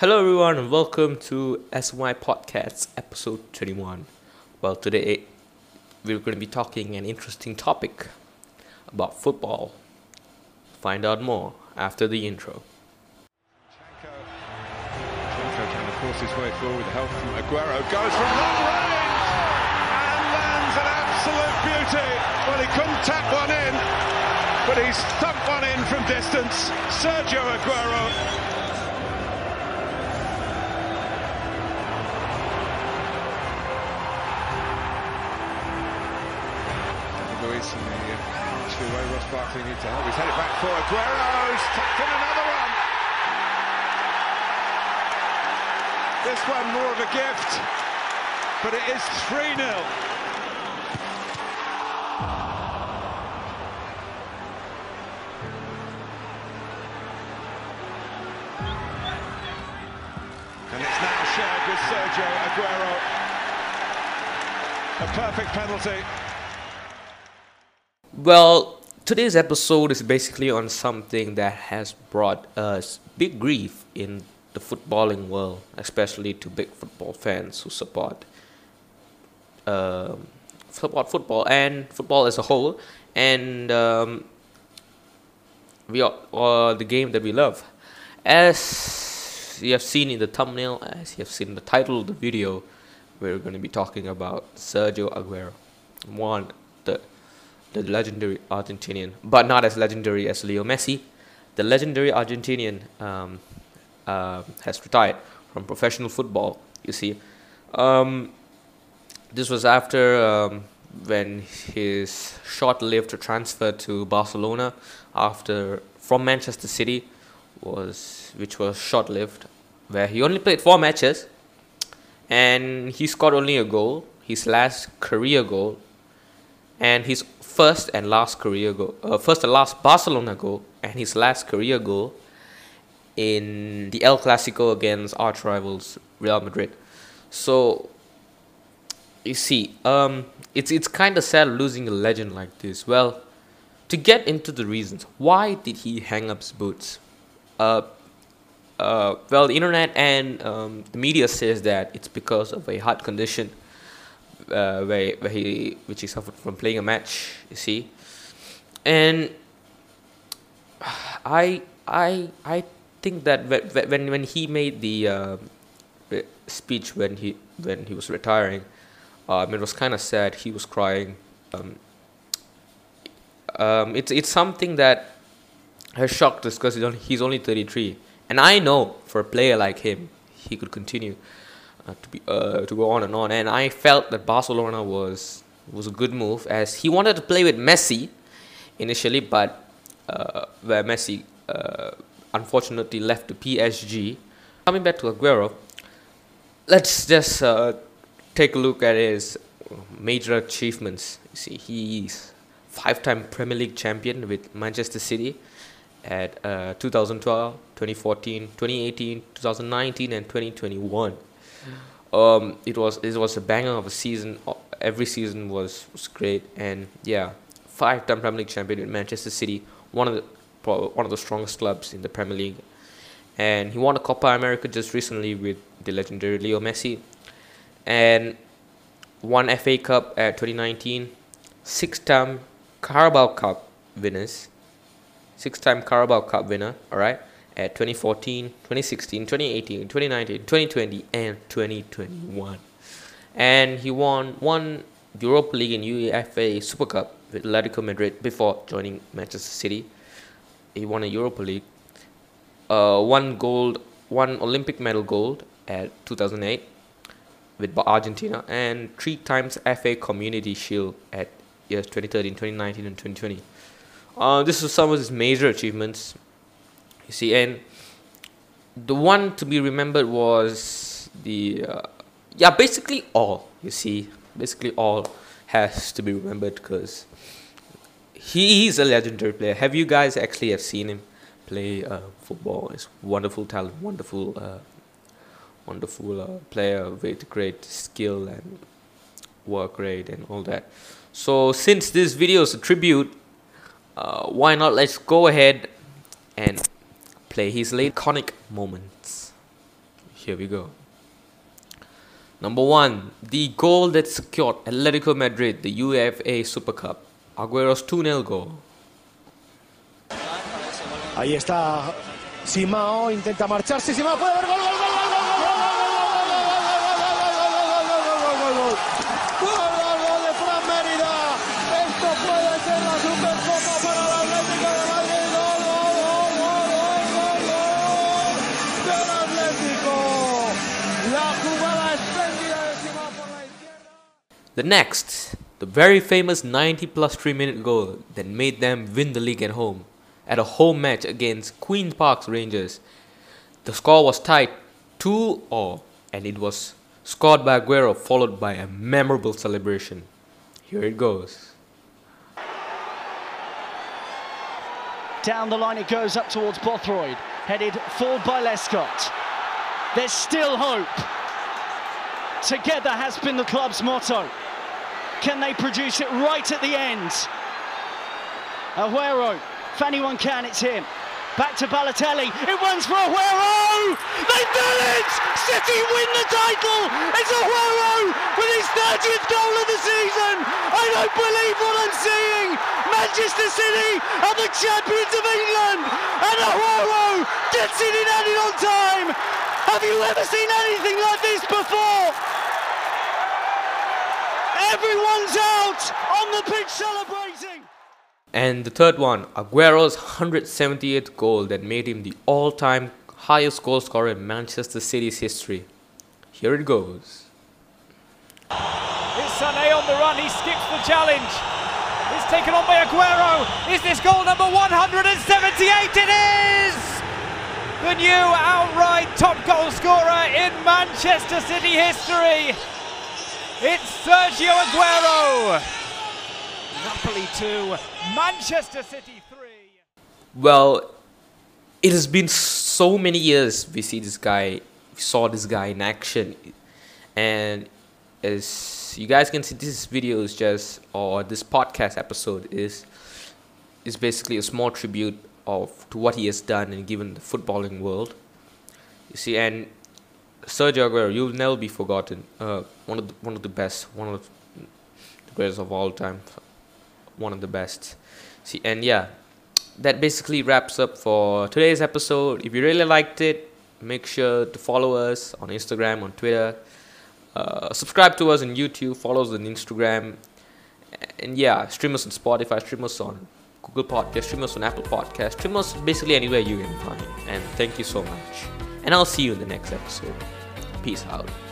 Hello, everyone, and welcome to SY Podcasts episode 21. Well, today we're going to be talking an interesting topic about football. Find out more after the intro. Chenko to force his way forward with help from Aguero. Goes from long range and lands an absolute beauty. Well, he couldn't tap one in, but he's thumped one in from distance. Sergio Aguero. In the archway way Ross Barkley needs to help. He's headed back for Aguero's tucked in another one. This one more of a gift, but it is 3 0. And it's now shared with Sergio Aguero. A perfect penalty. Well, today's episode is basically on something that has brought us big grief in the footballing world, especially to big football fans who support um, support football and football as a whole, and um, we are uh, the game that we love. As you have seen in the thumbnail, as you have seen in the title of the video, we're going to be talking about Sergio Aguero, one the the legendary Argentinian, but not as legendary as Leo Messi. The legendary Argentinian um, uh, has retired from professional football. You see, um, this was after um, when his short-lived transfer to Barcelona after from Manchester City was which was short-lived, where he only played four matches, and he scored only a goal, his last career goal, and his first and last career goal, uh, first and last Barcelona goal, and his last career goal in the El Clasico against arch rivals Real Madrid. So you see, um, it's it's kind of sad losing a legend like this. Well, to get into the reasons, why did he hang up his boots? Uh, uh, well, the internet and um, the media says that it's because of a heart condition, uh, where where he which he suffered from playing a match. You see, and I I I think that when when he made the uh, speech when he when he was retiring, um, it was kind of sad. He was crying. Um, um, it's it's something that has shocked us because he's only 33, and I know for a player like him, he could continue uh, to be uh, to go on and on. And I felt that Barcelona was was a good move as he wanted to play with Messi initially, but uh, where Messi uh, unfortunately left to PSG. Coming back to Aguero, let's just uh, take a look at his major achievements. You see, he's five-time Premier League champion with Manchester City at uh, 2012, 2014, 2018, 2019, and 2021. Um, it was it was a banger of a season. Every season was, was great, and yeah, five-time Premier League champion with Manchester City, one of the one of the strongest clubs in the Premier League, and he won a Copa America just recently with the legendary Leo Messi, and won FA Cup at 2019, six-time Carabao Cup winners, six-time Carabao Cup winner, all right, at 2014, 2016, 2018, 2019, 2020, and 2021. And he won one Europa League and UEFA Super Cup with Atletico Madrid before joining Manchester City. He won a Europa League, uh, one gold, one Olympic medal gold at 2008 with Argentina, and three times FA Community Shield at years 2013, 2019, and 2020. Uh, this is some of his major achievements. You see, and the one to be remembered was the uh, yeah, basically all. You see, basically all has to be remembered because he is a legendary player. Have you guys actually have seen him play uh, football? He's wonderful talent, wonderful, uh, wonderful uh, player with great skill and work rate and all that. So since this video is a tribute, uh, why not let's go ahead and play his late iconic moments. Here we go. Number one, the goal that secured Atletico Madrid the UEFA Super Cup. Aguero's 2 0 goal. Ahí está Simao, intenta marcharse. Simao puede haber gol, The next, the very famous 90 plus 3 minute goal that made them win the league at home at a home match against Queens Park Rangers. The score was tied 2 all and it was scored by Aguero followed by a memorable celebration. Here it goes. Down the line it goes up towards Bothroyd, headed forward by Lescott. There's still hope. Together has been the club's motto. Can they produce it right at the end? Aguero, if anyone can, it's him. Back to Balotelli. It runs for Aguero. They've it. City win the title. It's Aguero with his 30th goal of the season. I don't believe what I'm seeing. Manchester City are the champions of England, and Aguero gets it in added on time. Have you ever seen anything like this before? Everyone's out on the pitch celebrating. And the third one, Aguero's 178th goal that made him the all time highest goal scorer in Manchester City's history. Here it goes. It's Sané on the run. He skips the challenge. It's taken on by Aguero. Is this goal number 178? It is! The new outright top goal scorer in Manchester City history. It's Sergio Aguero. Napoli 2, Manchester City 3. Well, it has been so many years we see this guy, we saw this guy in action, and as you guys can see, this video is just or this podcast episode is is basically a small tribute of to what he has done and given the footballing world. You see, and Sergio Aguero, you'll never be forgotten. Uh, one of the, one of the best, one of the greatest of all time, one of the best. See, and yeah, that basically wraps up for today's episode. If you really liked it, make sure to follow us on Instagram, on Twitter. Uh, subscribe to us on YouTube, follow us on Instagram, and yeah, stream us on Spotify, stream us on Google Podcast, stream us on Apple Podcast, stream us basically anywhere you can find. And thank you so much. And I'll see you in the next episode. Peace out.